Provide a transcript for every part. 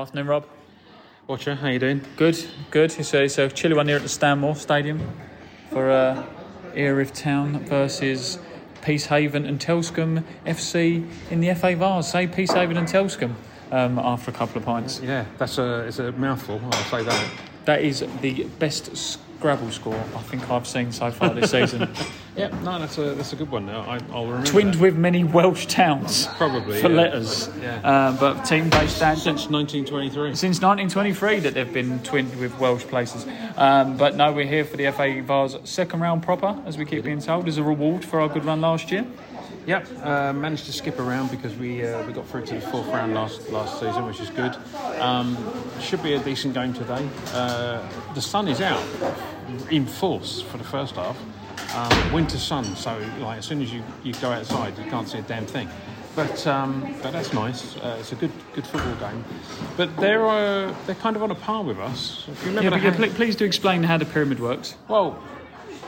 Afternoon, Rob. Watcher, how you doing? Good, good. So, a, it's a chilly one here at the Stanmore Stadium for uh, Erith Town versus Peacehaven and Telscombe FC in the FA Vase. Say Peacehaven and Telscombe um, after a couple of pints. Yeah, that's a it's a mouthful. I'll say that. That is the best Scrabble score I think I've seen so far this season. Yeah, no, that's a that's a good one. I, I'll remember. Twinned that. with many Welsh towns probably for yeah. letters. Yeah. Uh, but team based since 1923. Since 1923 that they've been twinned with Welsh places. Um, but no, we're here for the FA Vase second round proper, as we keep being told, as a reward for our good run last year. Yep, uh, managed to skip around because we uh, we got through to the fourth round last last season, which is good. Um, should be a decent game today. Uh, the sun is out in force for the first half. Um, winter sun, so like as soon as you, you go outside, you can't see a damn thing. But um, but that's nice. Uh, it's a good good football game. But they're uh, they're kind of on a par with us. If you Yeah, remember yeah, please do explain how the pyramid works. well,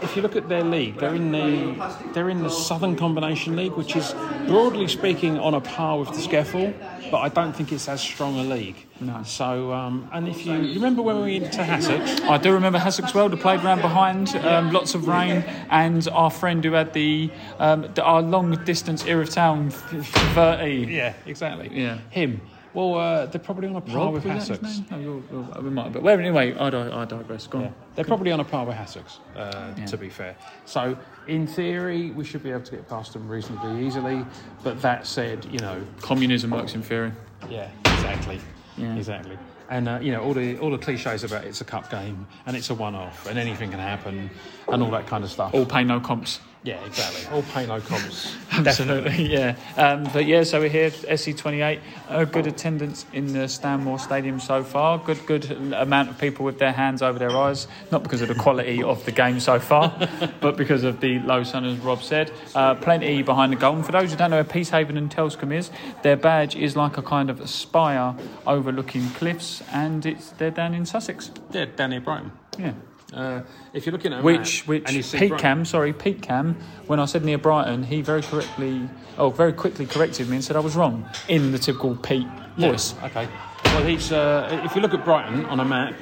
if you look at their league, they're in the they're in the Southern Combination League, which is broadly speaking on a par with the SCEFL, but I don't think it's as strong a league. No. So, um, and if you, you remember when we went to Hassocks, I do remember Hassocks well, the playground behind, um, lots of rain, and our friend who had the, um, the our long distance Erith Town 30. yeah, exactly, Yeah. him. Well, uh, they're probably on a par Rob, with was his Hassocks. name? No, you're- you're- we might, but well, anyway, I, di- I digress. Go on. Yeah, they're probably on a par with Hassocks, uh, to be fair. So, in theory, we should be able to get past them reasonably easily. But that said, you know, Communism works in theory. Yeah, exactly. Yeah. Exactly. And uh, you know all the all the cliches about it's a cup game and it's a one-off and anything can happen and all that kind of stuff. All pay, no comps. yeah, exactly. All pay no comps. Absolutely, yeah. Um, but yeah, so we're here, SE28. A good attendance in the Stanmore Stadium so far. Good, good amount of people with their hands over their eyes. Not because of the quality of the game so far, but because of the low sun, as Rob said. Uh, plenty behind the goal. And for those who don't know where Peacehaven and Telscombe is, their badge is like a kind of spire overlooking cliffs, and it's they're down in Sussex. Yeah, down near Brighton. Yeah. Uh, if you're looking at Which, map which and you see Pete Brighton- Cam, sorry, Pete Cam, when I said near Brighton, he very correctly, oh, very quickly corrected me and said I was wrong in the typical Pete voice. Yeah, okay. Well, he's uh, if you look at Brighton on a map,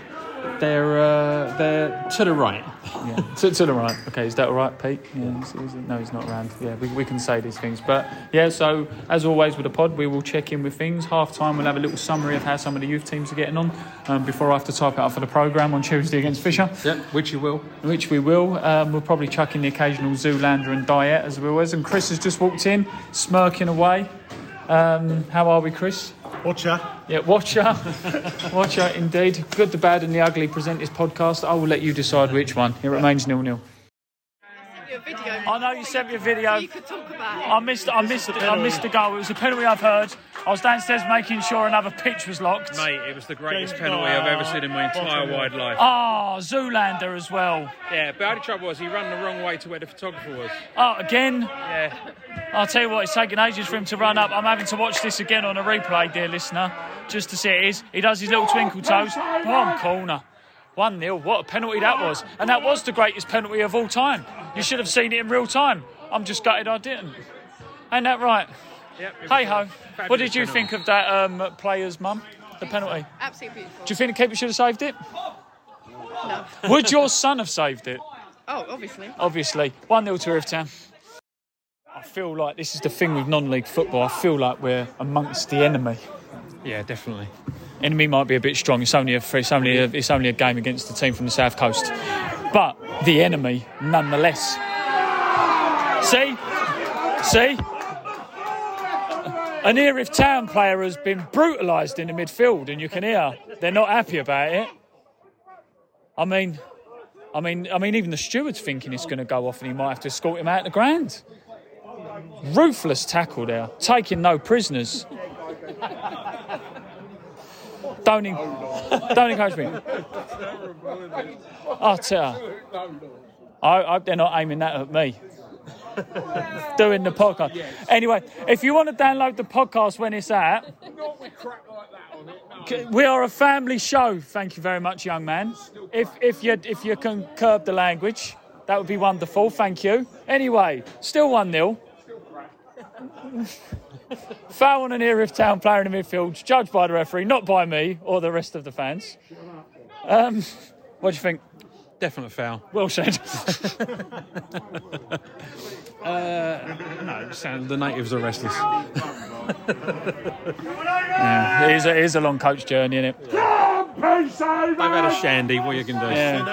they're uh, they're to the right. Yeah, to, to the right. Okay, is that all right, Pete? Yeah, he's, he's, no, he's not around. Yeah, we, we can say these things. But yeah, so as always with the pod, we will check in with things. Half time, we'll have a little summary of how some of the youth teams are getting on um, before I have to type it up for the programme on Tuesday against Fisher. Yep, which you will. which we will. Um, we'll probably chuck in the occasional Zoolander and Diet as we always. And Chris has just walked in, smirking away. Um, how are we, Chris? Watcher. Yeah, watcher. watcher, indeed. Good, the bad, and the ugly present this podcast. I will let you decide which one. It remains nil nil. I know you sent me a video. You could talk about it. I missed. I missed. I missed the goal. It was a penalty. I've heard. I was downstairs making sure another pitch was locked. Mate, it was the greatest penalty I've ever seen in my entire wide life. Ah, Zoolander as well. Yeah, but the only trouble was he ran the wrong way to where the photographer was. Oh, again. Yeah. I'll tell you what, it's taken ages for him to run up. I'm having to watch this again on a replay, dear listener, just to see it is. He does his little twinkle toes. One corner. 1 0. What a penalty that was. And that was the greatest penalty of all time. You should have seen it in real time. I'm just gutted I didn't. Ain't that right? Yep, Hey ho. What did you penalty. think of that um, player's mum? The penalty? Absolutely beautiful. Do you think the keeper should have saved it? No. Would your son have saved it? Oh, obviously. Obviously. 1 0 to Erith Town. I feel like this is the thing with non league football. I feel like we're amongst the enemy. Yeah, definitely. Enemy might be a bit strong. It's only a, it's only a, it's only a game against the team from the south coast, but the enemy nonetheless. See, see, an Erith Town player has been brutalised in the midfield, and you can hear they're not happy about it. I mean, I mean, I mean, even the steward's thinking it's going to go off, and he might have to escort him out the ground. Ruthless tackle there, taking no prisoners. Don't, don't encourage me. I'll tell. I hope they're not aiming that at me. Doing the podcast. Anyway, if you want to download the podcast when it's out, c- we are a family show. Thank you very much, young man. If if you if you can curb the language, that would be wonderful. Thank you. Anyway, still one 0 Foul on an Erith Town player in the midfield, judged by the referee, not by me or the rest of the fans. Um, what do you think? Definite foul. Well said. No, it the natives are restless. yeah, it is a, it is a long coach journey, isn't it? Peace They've had a shandy. What are you can do? Yeah.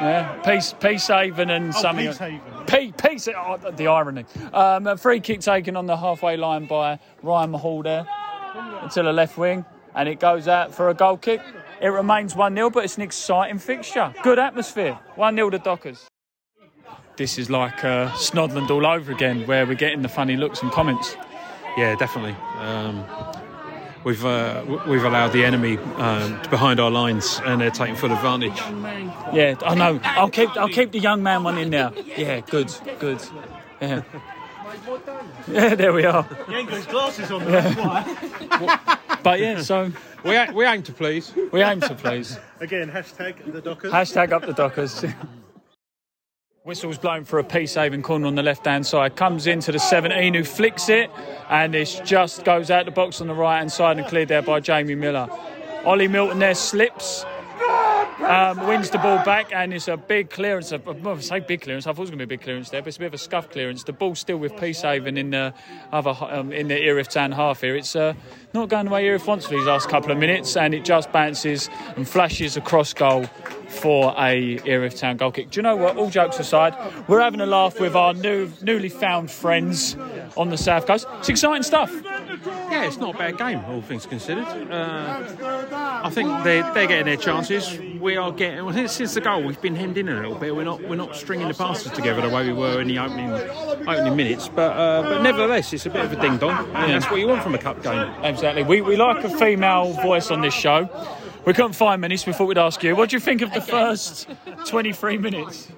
yeah. Peace, Peace Haven and something. Peacehaven. Peace, peace. Oh, the irony. Um, a free kick taken on the halfway line by Ryan Mahal there to the left wing, and it goes out for a goal kick. It remains 1 0, but it's an exciting fixture. Good atmosphere. 1 0 to Dockers. This is like uh, Snodland all over again, where we're getting the funny looks and comments. Yeah, definitely. Um, we've uh, we've allowed the enemy um, behind our lines, and they're taking full advantage. Yeah, I know. I'll keep I'll keep the young man one in there. Yeah, good, good. Yeah. Yeah, there we are. He ain't got his glasses on, that's why. But yeah, so We a- we aim to please. we aim to please. Again, hashtag the Dockers. Hashtag up the Dockers. Whistle's blown for a Peacehaven corner on the left hand side. Comes into the 17 who flicks it, and this just goes out the box on the right hand side and cleared there by Jamie Miller. Ollie Milton there slips, um, wins the ball back, and it's a big clearance. I say big clearance. I thought it was going to be a big clearance there, but it's a bit of a scuff clearance. The ball's still with Peacehaven in the other um, in the Erith Town half here. It's uh, not going the way Erith wants for these last couple of minutes, and it just bounces and flashes across goal for a Erith Town goal kick. Do you know what? All jokes aside, we're having a laugh with our new, newly found friends on the south coast. It's exciting stuff. Yeah, it's not a bad game, all things considered. Uh, I think they're, they're getting their chances. We are getting. Well, since the goal, we've been hemmed in a little bit. We're not we're not stringing the passes together the way we were in the opening opening minutes. But uh, but nevertheless, it's a bit of a ding dong, and that's what you want from a cup game. Exactly. We, we like a female voice on this show. We couldn't find many, so we thought we'd ask you. What do you think of the first 23 minutes?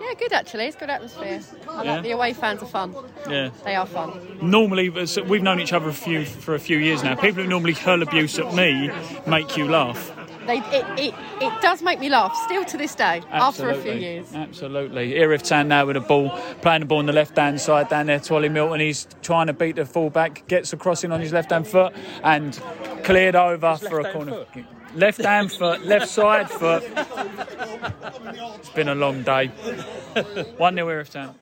Yeah, good actually. It's good atmosphere. I Yeah. like the away fans are fun. Yeah. They are fun. Normally, we've known each other a few, for a few years now. People who normally hurl abuse at me make you laugh. They, it, it, it does make me laugh still to this day after a few years. Absolutely. Erith Town now with a ball, playing the ball on the left hand side down there to Ollie Milton. He's trying to beat the fullback, gets a crossing on his left hand foot and cleared over for a corner. foot? Left hand foot, left side foot. It's been a long day. 1 0 Erith Town.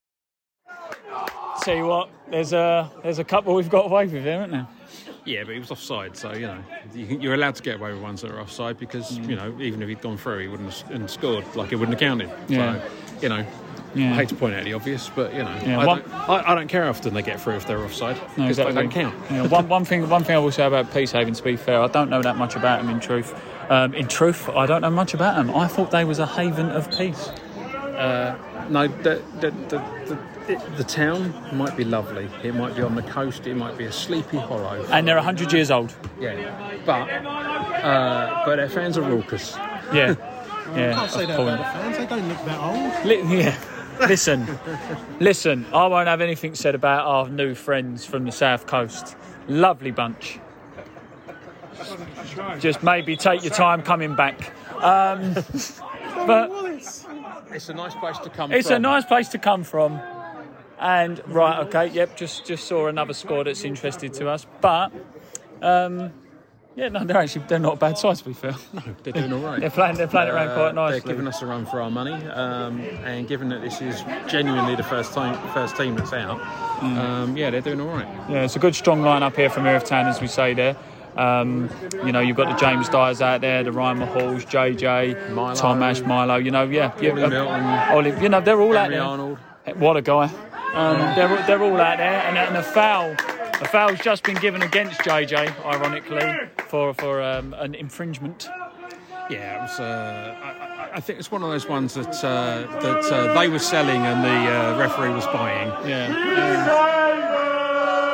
Tell you what, there's a, there's a couple we've got away with here, isn't there? Yeah, but he was offside, so you know you- you're allowed to get away with ones that are offside because mm. you know even if he'd gone through, he wouldn't have and scored like it wouldn't have counted. Yeah. So you know. Yeah. I hate to point out the obvious, but you know, Yeah, I, one- don't, I, I don't care how often they get through if they're offside No, exactly. they don't count. Yeah, one, one thing, one thing I will say about Peacehaven, to be fair, I don't know that much about them. In truth, um, in truth, I don't know much about them. I thought they was a haven of peace. No, the the, the, the, the town might be lovely. It might be on the coast. It might be a sleepy hollow. And they're hundred years old. Yeah, but uh, but their fans are raucous. Yeah, yeah. Can't say that appalling. about the fans. They don't look that old. Li- yeah. Listen, listen. I won't have anything said about our new friends from the south coast. Lovely bunch. Just maybe take your time coming back. Um, but It's a nice place to come. It's from. a nice place to come from. And right, okay, yep, just just saw another score that's interested to us. But um, Yeah, no, they're actually they're not a bad side to be fair. No, they're doing all right. They're playing they're playing it around Uh, quite nicely. They're giving us a run for our money, um, and given that this is genuinely the first time first team that's out, Mm. um, yeah, they're doing all right. Yeah, it's a good strong line up here from Town, as we say there. Um, you know, you've got the James Dyers out there, the Ryan Mahalls, JJ, Milo. Tom Ash, Milo. You know, yeah, yeah, Ollie Milton. Ollie, you know, they're all out there. Arnold. What a guy! Um, they're they're all out there, and, and a foul, a foul's just been given against JJ, ironically, for for um, an infringement. Yeah, it was. Uh, I, I- I think it's one of those ones that uh, that uh, they were selling and the uh, referee was buying. Yeah.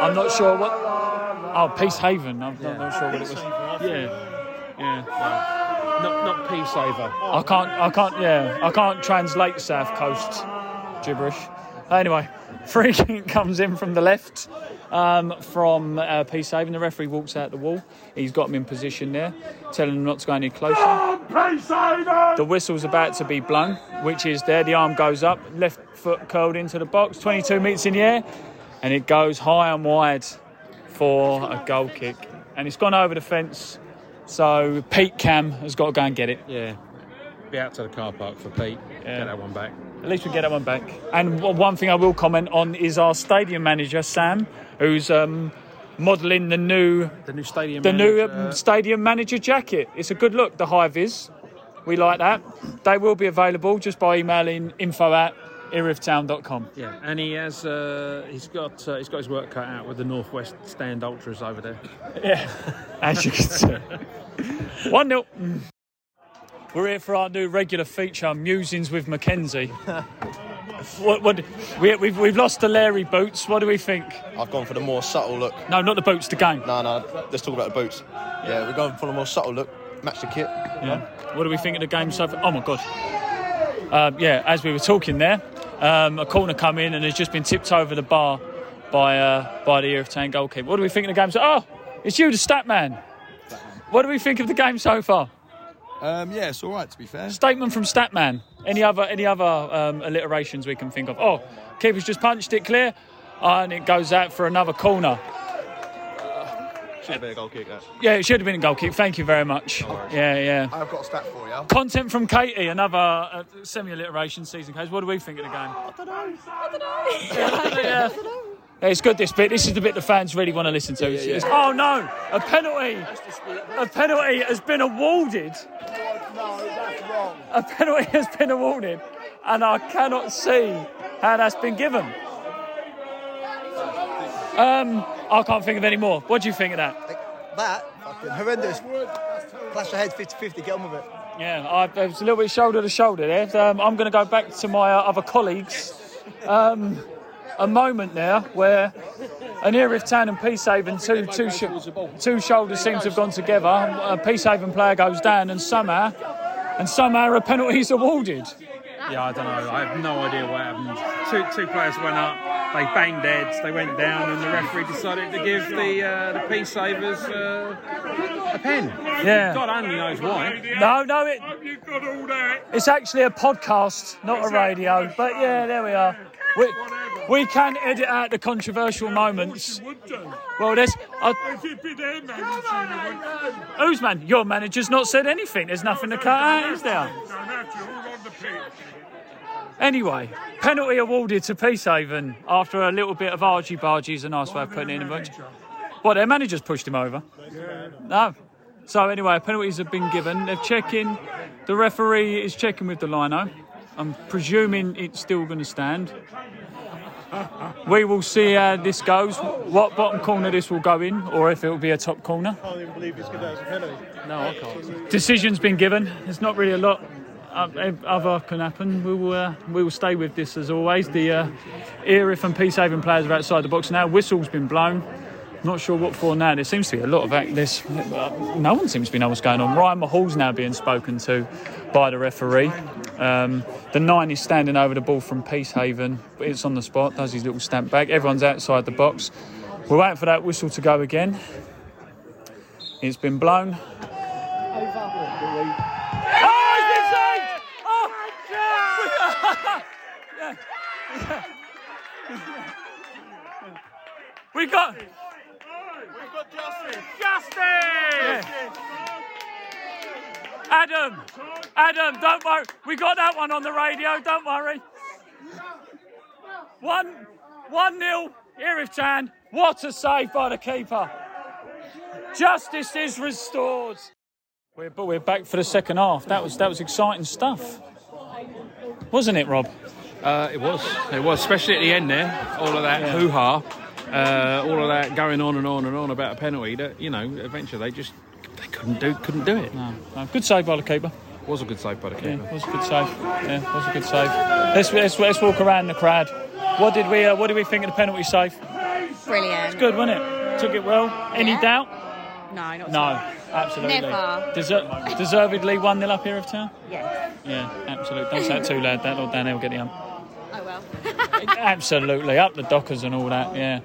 I'm not sure what. Oh, Peace Haven. I'm not, not sure what it was. Yeah, yeah. Not not P saver. I can't. I can't. Yeah, I can't translate South Coast gibberish. Anyway, free kick comes in from the left um, from uh, Peace Haven. The referee walks out the wall. He's got him in position there, telling him not to go any closer. The whistle's about to be blown, which is there. The arm goes up, left foot curled into the box, 22 metres in the air, and it goes high and wide for a goal kick. And it's gone over the fence. So Pete Cam has got to go and get it. Yeah. Be out to the car park for Pete. Yeah. Get that one back. At least we get that one back. And one thing I will comment on is our stadium manager Sam, who's um, modelling the new The new stadium. the new manager- um, stadium manager jacket. It's a good look. The high vis, we like that. They will be available just by emailing info at erithtown.com. Yeah, and he has uh, he's got uh, he's got his work cut out with the Northwest Stand Ultras over there. Yeah, as you can see. 1 0. We're here for our new regular feature, Musings with Mackenzie. what, what, we, we've, we've lost the Larry boots. What do we think? I've gone for the more subtle look. No, not the boots, the game. No, no, let's talk about the boots. Yeah, we're going for the more subtle look. Match the kit. Yeah. What do we think of the game so far? Oh my god. Um, yeah, as we were talking there, um, a corner come in and has just been tipped over the bar by uh, by the Erith Town goalkeeper. What do we think of the game? So, oh, it's you, the stat man. What do we think of the game so far? Um, yeah, it's all right to be fair. Statement from Statman. Any other any other um, alliterations we can think of? Oh, keeper's just punched it clear, and it goes out for another corner. Should have been a goal kick. That. Yeah, it should have been a goal kick. Thank you very much. Yeah, yeah. I've got a stat for you. Content from Katie, another uh, semi-alliteration season case. What do we think of the game? I don't know. I don't know. yeah. Yeah, It's good this bit. This is the bit the fans really want to listen to. It's- it's- oh no! A penalty. A penalty has been awarded. No, that's wrong. A penalty has been awarded, and I cannot see how that's been given. Um, I can't think of any more. What do you think of that? That, fucking horrendous. Clash ahead 50 50, get on with it. Yeah, I, it was a little bit shoulder to shoulder there. Um, I'm going to go back to my uh, other colleagues. Um, a moment there where an Erith Town and Peacehaven, two, two, sh- two shoulders seem to have gone together. A Peacehaven player goes down, and somehow, and somehow a penalty is awarded. Yeah, I don't know. I have no idea what happened. Two two players went up. They banged heads. They went down, and the referee decided to give the uh, the peace savers uh, a pen. Yeah. God only knows why. No, no, it, it's actually a podcast, not a radio. But yeah, there we are. We, we can edit out the controversial moments. Well, there's. Uh, whose man? Your manager's not said anything. There's nothing to cut out, is there? Anyway, penalty awarded to Peacehaven after a little bit of argy bargy is a nice way of putting it in. But what their managers pushed him over. No. So anyway, penalties have been given. They're checking. The referee is checking with the lino. I'm presuming it's still going to stand. We will see how this goes. What bottom corner this will go in, or if it will be a top corner. I can't even believe he's to have a penalty. No, I can't. Decision's been given. There's not really a lot other can happen. We will uh, we will stay with this as always. The uh, Erith and Peacehaven players are outside the box now. Whistle's been blown. Not sure what for now. There seems to be a lot of act. This no one seems to be know what's going on. Ryan Mahall's now being spoken to by the referee. Um, the nine is standing over the ball from Peacehaven. It's on the spot. Does his little stamp back. Everyone's outside the box. We're waiting for that whistle to go again. It's been blown. Oh, it's been saved! Yeah. Yeah. We got. Justice! Adam, Adam, don't worry. We got that one on the radio. Don't worry. One, one nil. Erith Town. What a save by the keeper. Justice is restored. We're, but we're back for the second half. That was that was exciting stuff, wasn't it, Rob? Uh, it was. It was, especially at the end there. All of that Yeah. hoo ha, uh, all of that going on and on and on about a penalty. That you know, eventually they just they couldn't do couldn't do it. No, no, good save by the keeper. Was a good save by the Yeah, keeper. was a good save. Yeah, was a good save. Let's, let's, let's walk around the crowd. What did we uh, What did we think of the penalty save? Brilliant. It's good, wasn't it? Took it well. Any Yeah. doubt? No, not No, absolutely. Never. Deser- deservedly one 0 up here of town. all. Yeah. Yeah, absolutely. Don't say it too loud. That Lord Daniel will get the um. Well. Absolutely, up the Dockers and all that. Yeah.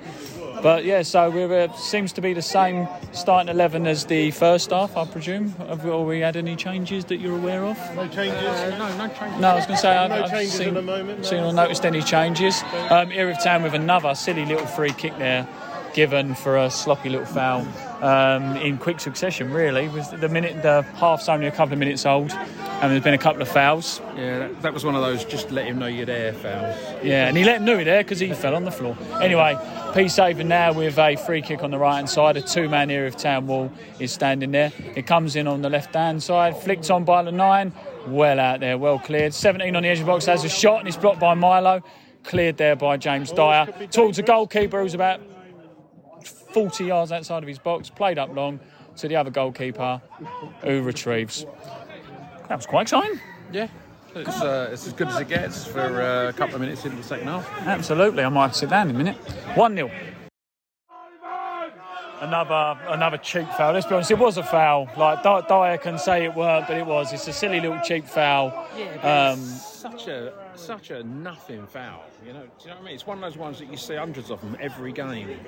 But yeah, so we're uh, seems to be the same starting eleven as the first half, I presume. Have we, have we had any changes that you're aware of? No changes. no, no change. No, I was going to say I No I've changes seen, at the moment, no. seen or noticed any changes. Um, Erith Town with another silly little free kick there, given for a sloppy little foul um, in quick succession. Really, was the minute the half's only a couple of minutes old, and there's been a couple of fouls. Yeah, that, that was one of those just let him know you're there fouls. Yeah, and he let him know it there because he fell on the floor. Anyway, Peace Haven now with a free kick on the right hand side. A two man Erith Town wall is standing there. It comes in on the left hand side, flicked on by the nine. Well out there, well cleared. 17 on the edge of the box has a shot and it's blocked by Milo. Cleared there by James Dyer. Towards a goalkeeper who's about 40 yards outside of his box. Played up long to the other goalkeeper who retrieves. That was quite exciting. Yeah, it's, uh, it's as good as it gets for uh, a couple of minutes into the second half. Absolutely, I might sit down in a minute. 1 0. Another another cheap foul. Let's be honest, it was a foul. Like Di- Dyer can say it weren't, but it was. It's a silly little cheap foul. Yeah, Um, Such a such a nothing foul. You know, do you know what I mean? It's one of those ones that you see hundreds of them every game,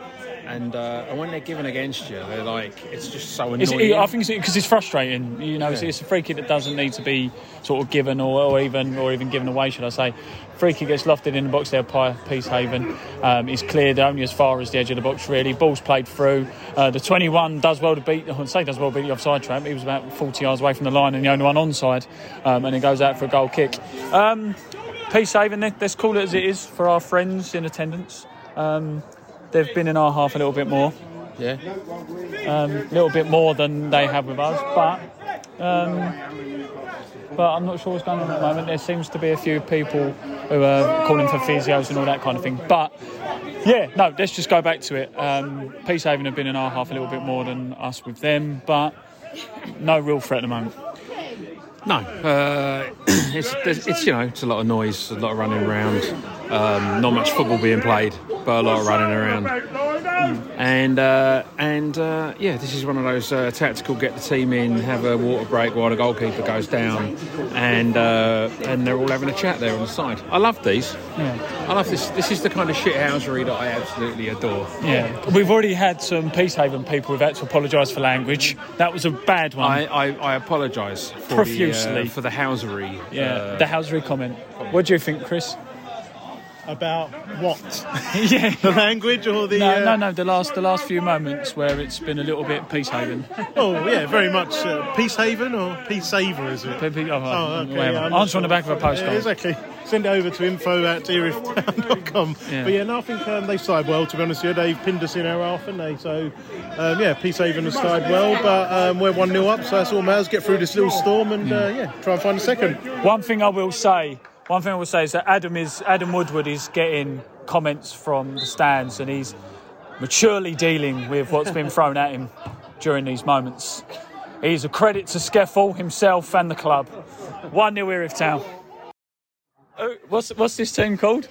and uh, and when they're given against you, they're like it's just so it's, annoying. I think because it's, frustrating. You know, it's, Yeah. it's a free kick that doesn't need to be sort of given or, or even or even given away, should I say? Free kick gets lofted in the box there by Peacehaven. Um, it's cleared only as far as the edge of the box, really. Ball's played through. Uh, the 21 does well to beat, I say does well to beat the offside trap. He was about 40 yards away from the line and the only one onside, um, and it goes out for a goal kick. Um, Peacehaven, let- let's call it as it is for our friends in attendance. Um, they've been in our half a little bit more yeah, a little bit more than they have with us, but um, but I'm not sure what's going on at the moment. There seems to be a few people who are calling for physios and all that kind of thing. But yeah, no, let's just go back to it. Um, Peacehaven have been in our half a little bit more than us with them, but no real threat at the moment. No, uh, it's, it's you know it's a lot of noise, a lot of running around, um, not much football being played, but a lot of running around. And uh, and uh, yeah, this is one of those uh, tactical get the team in, have a water break while the goalkeeper goes down, and uh, and they're all having a chat there on the side. I love these. Yeah. I love this. This is the kind of shithousery that I absolutely adore. Yeah, we've already had some Peacehaven people who've had to apologise for language. That was a bad one. I, I, I apologise Profusely. the, uh, for the housery. yeah, uh, the housery comment. What do you think, Chris? About what? yeah. the language or the? No, uh, no, no. The last, the last few moments where it's been a little bit peace haven. Oh yeah, very much uh, Peace Haven or Peace Saver, is it? Pe- pe- oh, Oh, okay. whatever. yeah, Answer on the back of a Yeah, postcard. exactly. Send it over to info at erithtown.com. Yeah. But yeah, no, I think um, they've started well, to be honest with you. They've pinned us in our half, haven't they? So, um, yeah, Peace Haven has started well, but um, we're 1 0 up, so that's all matters. Get through this little storm and, uh, yeah, try and find a second. One thing I will say, one thing I will say is that Adam is Adam Woodward is getting comments from the stands, and he's maturely dealing with what's been thrown at him during these moments. He's a credit to SCEFL himself and the club. One 0 Erith Town. Oh, What's what's this team called?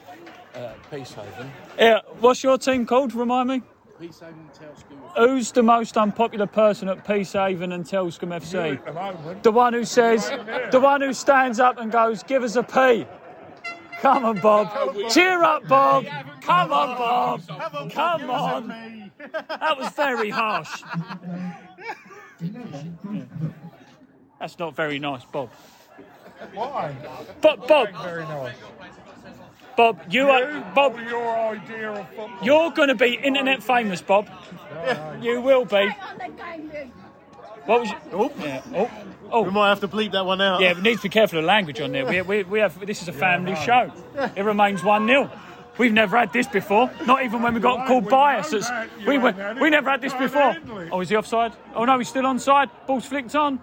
Uh, Peacehaven. Yeah, what's your team called? Remind me. Who's the most unpopular person at Peacehaven and Telscombe FC? The one who says, the one who stands up and goes, "Give us a P." Come on, Bob. Cheer up, Bob. Come on, Bob. Come on. That was very harsh. That's not very nice, Bob. Why? But Bob, Very nice. Bob, you are Bob. Your idea of football. You're going to be internet famous, Bob. You will be. What was? You, oh, yeah. Oh, oh. We might have to bleep that one out. Yeah, we need to be careful of language on there. We, we, we have this is a family show. It remains one 0 We've never had this before. Not even when we got called bias. It's- We were, we never had this before. Oh, is he offside? Oh no, he's still onside. Ball's flicked on.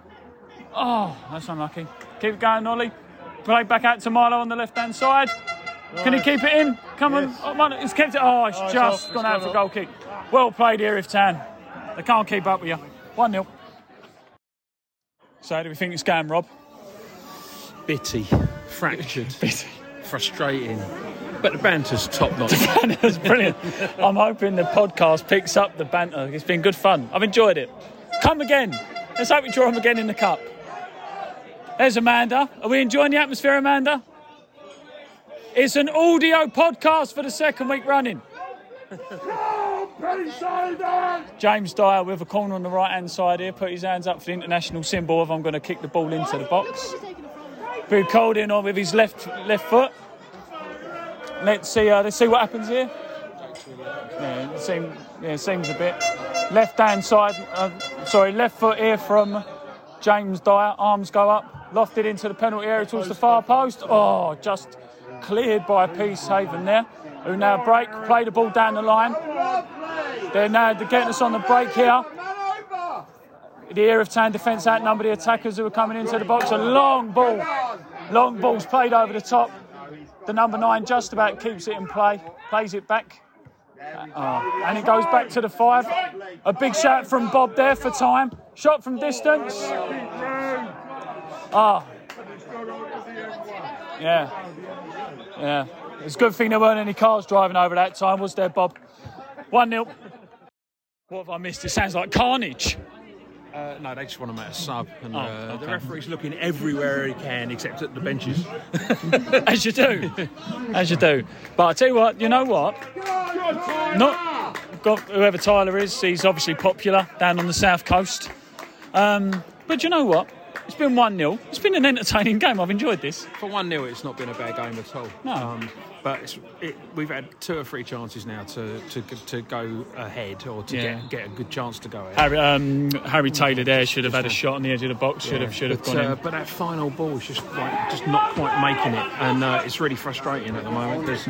Oh, that's unlucky. Keep it going, Ollie. Play back out to Milo on the left hand side. Can he keep it in? Come on. Oh, man, it's kept it. Oh, it's Oh, it's just off, gone it's out gone for goal kick. Well played here, if Tan. They can't keep up with you. 1 0. So, do we think it's going, Rob? Bitty, fractured, Bitty. frustrating. But the banter's top notch. That's brilliant. I'm hoping the podcast picks up the banter. It's been good fun. I've enjoyed it. Come again. Let's hope we draw them again in the cup. There's Amanda. Are we enjoying the atmosphere, Amanda? It's an audio podcast for the second week running. James Dyer with a corner on the right hand side here. Put his hands up for the international symbol of I'm going to kick the ball into the box. Boo cold in on with his left left foot. Let's see. Uh, let's see what happens here. Yeah, it seems, yeah, it seems a bit. Left hand side. Uh, sorry, left foot here from James Dyer. Arms go up, lofted into the penalty area towards the far post. Oh, just cleared by Peace Haven there. Who now break, play the ball down the line. They're now getting us on the break here. The Erith Town defence outnumber the attackers who are coming into the box. A long ball. Long ball's played over the top. The number nine just about keeps it in play, plays it back. Oh, and it goes back to the five. A big shout from Bob there for time. Shot from distance. Ah. Yeah. Yeah. It's a good thing there weren't any cars driving over that time, was there, Bob? 1 0. What have I missed? It sounds like carnage. Uh, no, they just want to make a sub, and Oh, uh, the referee's looking everywhere he can except at the benches. As you do. As you do. But I tell you what, you know what? Not got whoever Tyler is, he's obviously popular down on the south coast. Um, but you know what? It's been 1 0. It's been an entertaining game. I've enjoyed this. For one 0 it's not been a bad game at all. No. Um, but it's, it, we've had two or three chances now to to, to go ahead or to Yeah. get, get a good chance to go ahead. Harry, um, Harry Taylor there should have had a shot on the edge of the box. Should have, should have but, gone uh, in. but that final ball is just like just not quite making it, and uh, it's really frustrating at the moment because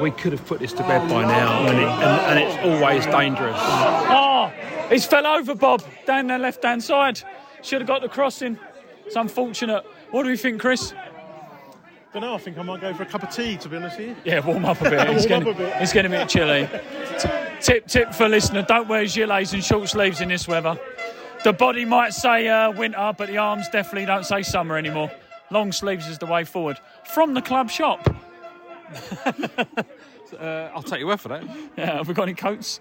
we could have put this to bed by now, and, it, and, and it's always dangerous. Oh, he's fell over, Bob, down the left hand side. Should have got the crossing. It's unfortunate. What do we think, Chris? Don't know. I think I might go for a cup of tea. To be honest with you. Yeah, warm up a bit. It's Warm getting, up a bit. it's getting a bit chilly. T- tip, tip for listener: don't wear gilets and short sleeves in this weather. The body might say uh, winter, but the arms definitely don't say summer anymore. Long sleeves is the way forward. From the club shop. Uh, I'll take your word for that. Yeah, have we got any coats?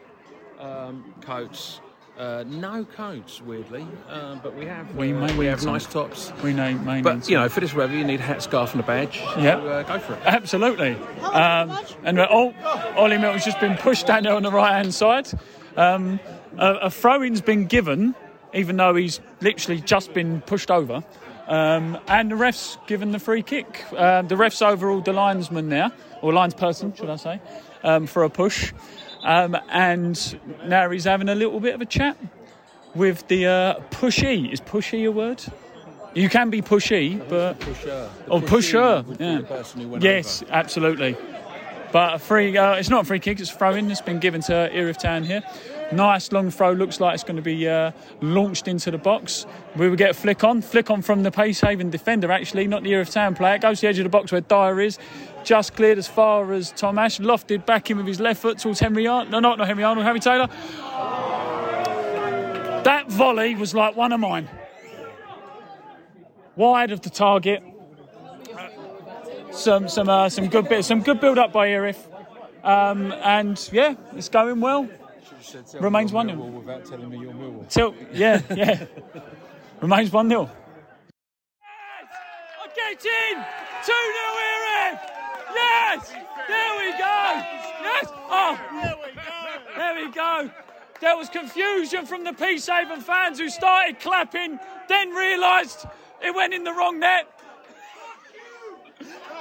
Um, coats. Uh, no coats, weirdly, uh, but we have We uh, we have some. nice tops. We may, may But you know, for this weather, you need a hat, scarf, and a badge. So, Yeah. uh, go for it. Absolutely. Um, and uh, oh, Ollie Milton's just been pushed down there on the right hand side. Um, a, a throw in's been given, even though he's literally just been pushed over. Um, and the ref's given the free kick. Um, the ref's overruled the linesman there, or linesperson, should I say, um, for a push. Um, and now he's having a little bit of a chat with the uh, pushy. Is pushy a word? You can be pushy, but Pusher. Oh, pusher. Yeah. the person who yes, absolutely. But a free, uh, it's not a free kick, it's throw in. It's been given to Erith Town here. Nice long throw, looks like it's going to be uh, launched into the box. We will get a flick on, flick on from the Peacehaven defender, actually, not the Erith Town player. Goes to the edge of the box where Dyer is. Just cleared as far as Tom Ash, lofted back in with his left foot towards Henry Arnold. No, not, not Henry Arnold, Harry Taylor. That volley was like one of mine. Wide of the target, some some uh, some good bit, some good build up by Erith, um, and yeah, it's going well. Remains one 0 without telling me you're Millwall. Till yeah, yeah, remains one 0 I'm getting two 0 Erith. Yes, there we go. Yes, oh, there we go. There was confusion from the Peacehaven fans who started clapping, then realised it went in the wrong net.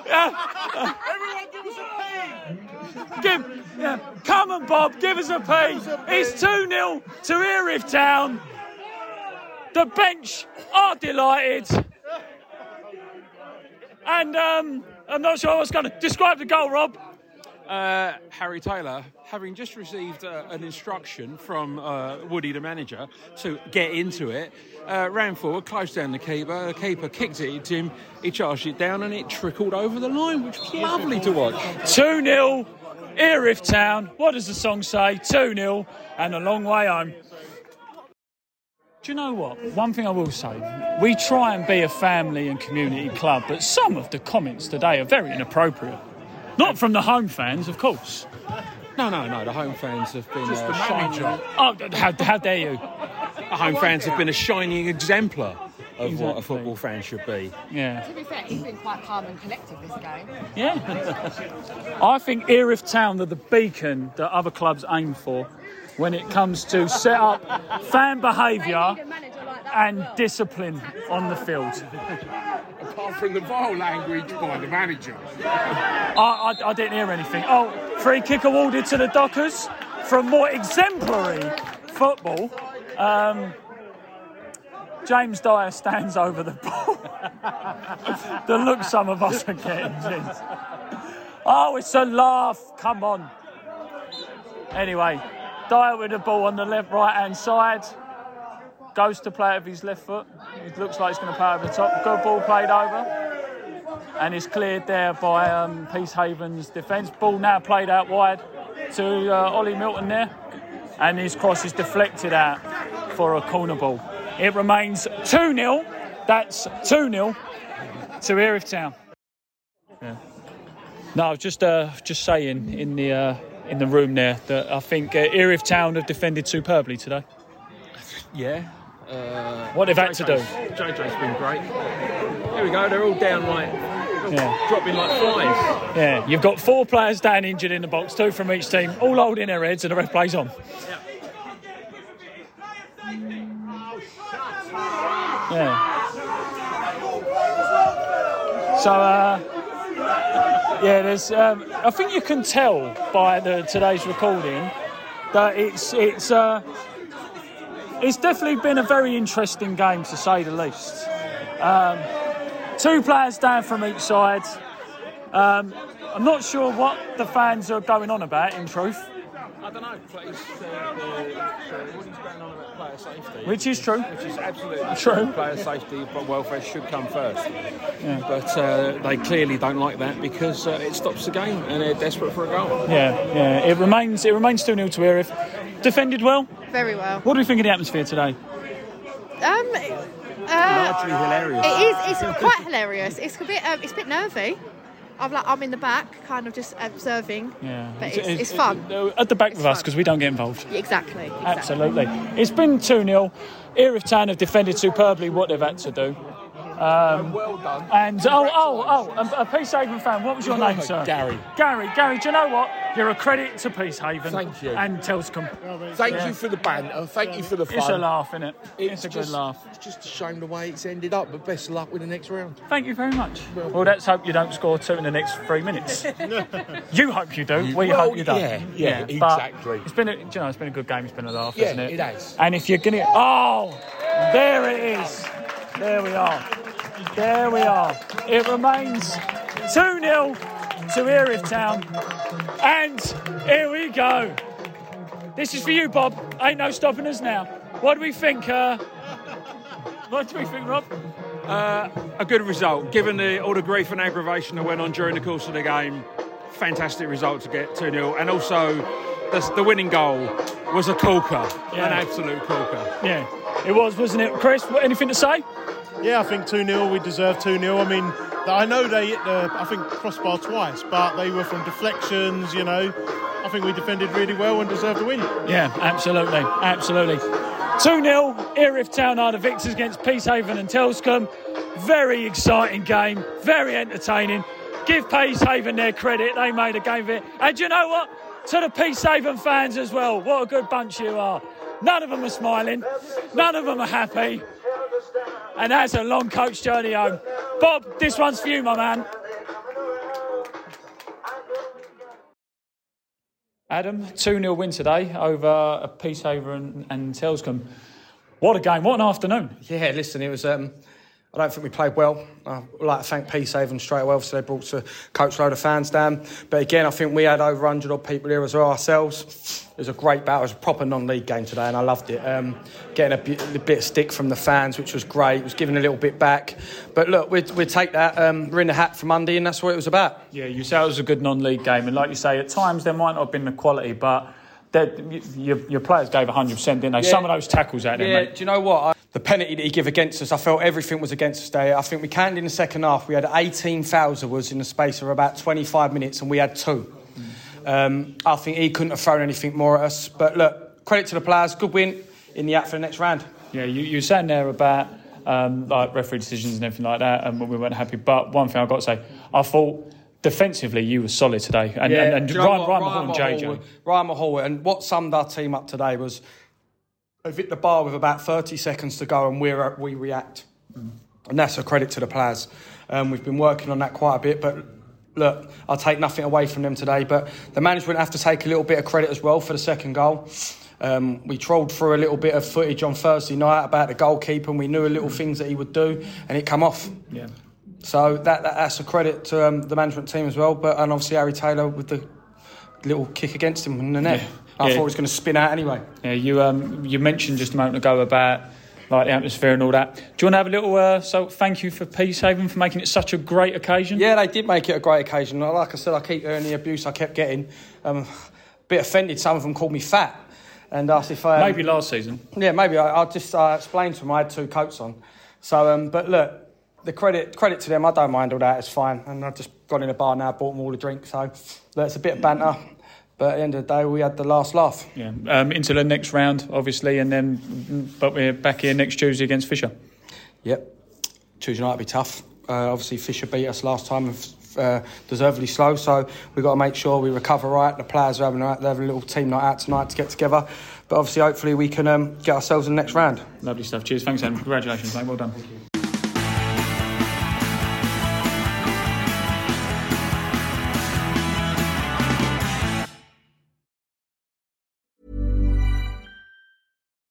Yeah. Everyone give us a Give, yeah. Come on, Bob, give us a a P. It's 2 0 to Erith Town. The bench are delighted. And um, I'm not sure what's going to describe the goal, Rob. Uh, Harry Taylor, having just received uh, an instruction from uh, Woody, the manager, to get into it, uh, ran forward, closed down the keeper. The keeper kicked it to him. He charged it down, and it trickled over the line, which was lovely to watch. 2 0, Erith Town. What does the song say? 2 0, and a long way home. Do you know what? One thing I will say we try and be a family and community club, but some of the comments today are very inappropriate. Not from the home fans, of course. No, no, no. The home fans have been Just the shining. Oh, how, how dare you? The home fans have been a shining exemplar of what a football fan should be. Yeah. To be fair, he's been quite calm and collected this game. Yeah. I think Erith Town are the beacon that other clubs aim for when it comes to set up fan behaviour and discipline on the field. Apart from the vile language by the manager. I, I, I didn't hear anything. Oh, free kick awarded to the Dockers from more exemplary football. Um, James Dyer stands over the ball. the look some of us are getting. jeez. Oh, it's a laugh. Come on. Anyway, Dyer with the ball on the left right hand side. Goes to play it with his left foot. It looks like he's going to play over the top. Good ball played over and it's cleared there by um, Peacehaven's defence. Ball now played out wide to uh, Ollie Milton there, and his cross is deflected out for a corner ball. It remains 2 0. That's 2 0 to Erith Town. Yeah. No, just uh, just saying in the uh, in the room there that I think uh, Erith Town have defended superbly today. Yeah. Uh, What they've had to do. JJ's been great. Here we go. They're all down like Yeah. dropping like flies. Yeah, you've got four players down injured in the box, two from each team, all holding their heads, and the ref plays on. Yeah. So, uh, yeah, there's. Um, I think you can tell by the today's recording that it's it's uh, it's definitely been a very interesting game to say the least. Um, two players down from each side. Um, I'm not sure what the fans are going on about. In truth, I don't know. Plays, uh, the, what he's going on about player safety. Which is true. Which is absolutely True. Player safety, but welfare should come first. Yeah. But uh, they clearly don't like that because uh, it stops the game and they're desperate for a goal. yeah, yeah. It remains it remains two 0 to Erith. Defended well. Very well. What do we think of the atmosphere today? Um, uh, Largely hilarious. It is. It's quite hilarious. It's a bit. Um, it's a bit nervy. I'm like I'm in the back, kind of just observing. Yeah, But it's, it's, fun. uh, At the back with us because we don't get involved. Exactly. exactly. Absolutely. It's been 2 0. Erith Town have defended superbly what they've had to do. Um, well done. And oh, oh, oh, a, a Peacehaven fan. What was your name, sir? Gary. Gary, Gary. Do you know what? You're a credit to Peacehaven. Thank you. And Telscombe. Thank Yeah. you for the banter. Thank you for the fun. It's a laugh, isn't it? It's, It's a good laugh. It's just a shame the way it's ended up, but best of luck with the next round. Thank you very much. Well, let's hope you don't score two in the next three minutes. you hope you do. We Well, hope you don't. yeah, yeah, but exactly. It's been, a, you know, it's been a good game. It's been a laugh, Yeah, hasn't it? it has. And if you're gonna, oh, there it is. There we are. There we are. It remains two 0 to Erith Town, and here we go. This is for you, Bob. Ain't no stopping us now. What do we think? Uh, what do we think, Rob? Uh, a good result, given the, all the grief and aggravation that went on during the course of the game. Fantastic result to get 2 0. And also, the, the winning goal was a corker, Yeah. an absolute corker. Yeah, it was, wasn't it, Chris? Anything to say? Yeah, I think 2 0, we deserve 2 0. I mean, I know they hit the, I think, crossbar twice, but they were from deflections, you know. I think we defended really well and deserved the win. Yeah, absolutely, absolutely. 2 0, Erith Town are the victors against Peacehaven and Telscombe. Very exciting game, very entertaining. Give Peacehaven their credit, they made a game of it. And you know what? To the Peacehaven fans as well, what a good bunch you are. None of them are smiling, none of them are happy. And that's a long coach journey home. Bob, this one's for you, my man. Adam, 2 0 win today over Peacehaven and, and Telscombe. What a game, what an afternoon. Yeah, listen, it was. Um, I don't think we played well. I'd like to thank Peacehaven straight away. Obviously, they brought a coach load of fans down. But again, I think we had over 100 odd people here as well ourselves. It was a great battle. It was a proper non league game today, and I loved it. Um, getting a bit, a bit, of stick from the fans, which was great. It was giving a little bit back. But look, we'd, we'd take that. Um, we're in the hat for Monday, and that's what it was about. Yeah, you say it was a good non league game. And like you say, at times there might not have been the quality, but your, your players gave 100%, didn't they? Yeah. Some of those tackles out there, yeah, mate. do you know what? I, the penalty that he gave against us, I felt everything was against us today. I think we canned in the second half. We had 18 fouls of us in the space of about 25 minutes, and we had two. Um, I think he couldn't have thrown anything more at us. But look, credit to the players. Good win in the app for the next round. Yeah, you, you were saying there about um, like referee decisions and everything like that, and we weren't happy. But one thing I've got to say, I thought defensively you were solid today. And, yeah, and, and Ryan, Ryan, Ryan, Mahal and JJ. Ryan Mahal, and what summed our team up today was they've hit the bar with about 30 seconds to go and we're, we react. Mm. And that's a credit to the players. Um, we've been working on that quite a bit, but look, I'll take nothing away from them today. But the management have to take a little bit of credit as well for the second goal. Um, we trolled through a little bit of footage on Thursday night about the goalkeeper, and we knew a little things that he would do, and it come off. Yeah. So that, that, that's a credit to um, the management team as well. But and obviously Harry Taylor with the little kick against him in the net. Yeah. I yeah. thought he was going to spin out anyway. Yeah, you um, you mentioned just a moment ago about like the atmosphere and all that. Do you want to have a little uh, so thank you for Peacehaven for making it such a great occasion? Yeah, they did make it a great occasion. Like I said, I keep hearing the abuse I kept getting. Um, a bit offended. Some of them called me fat, and asked if I um, maybe last season. Yeah, maybe I, I just uh, explained to them I had two coats on. So, um, but look, the credit credit to them. I don't mind all that. It's fine. And I've just gone in a bar now, bought them all a drink. So look, it's a bit of banter. But at the end of the day, we had the last laugh. Yeah, um, into the next round, obviously, and then, but we're back here next Tuesday against Fisher. Yep, Tuesday night will be tough. Uh, obviously, Fisher beat us last time, uh, deservedly slow. So we've got to make sure we recover right. The players are having, they're having a little team night out tonight to get together. But obviously, hopefully, we can um, get ourselves in the next round. Lovely stuff. Cheers. Thanks, Adam. Congratulations, mate. Well done.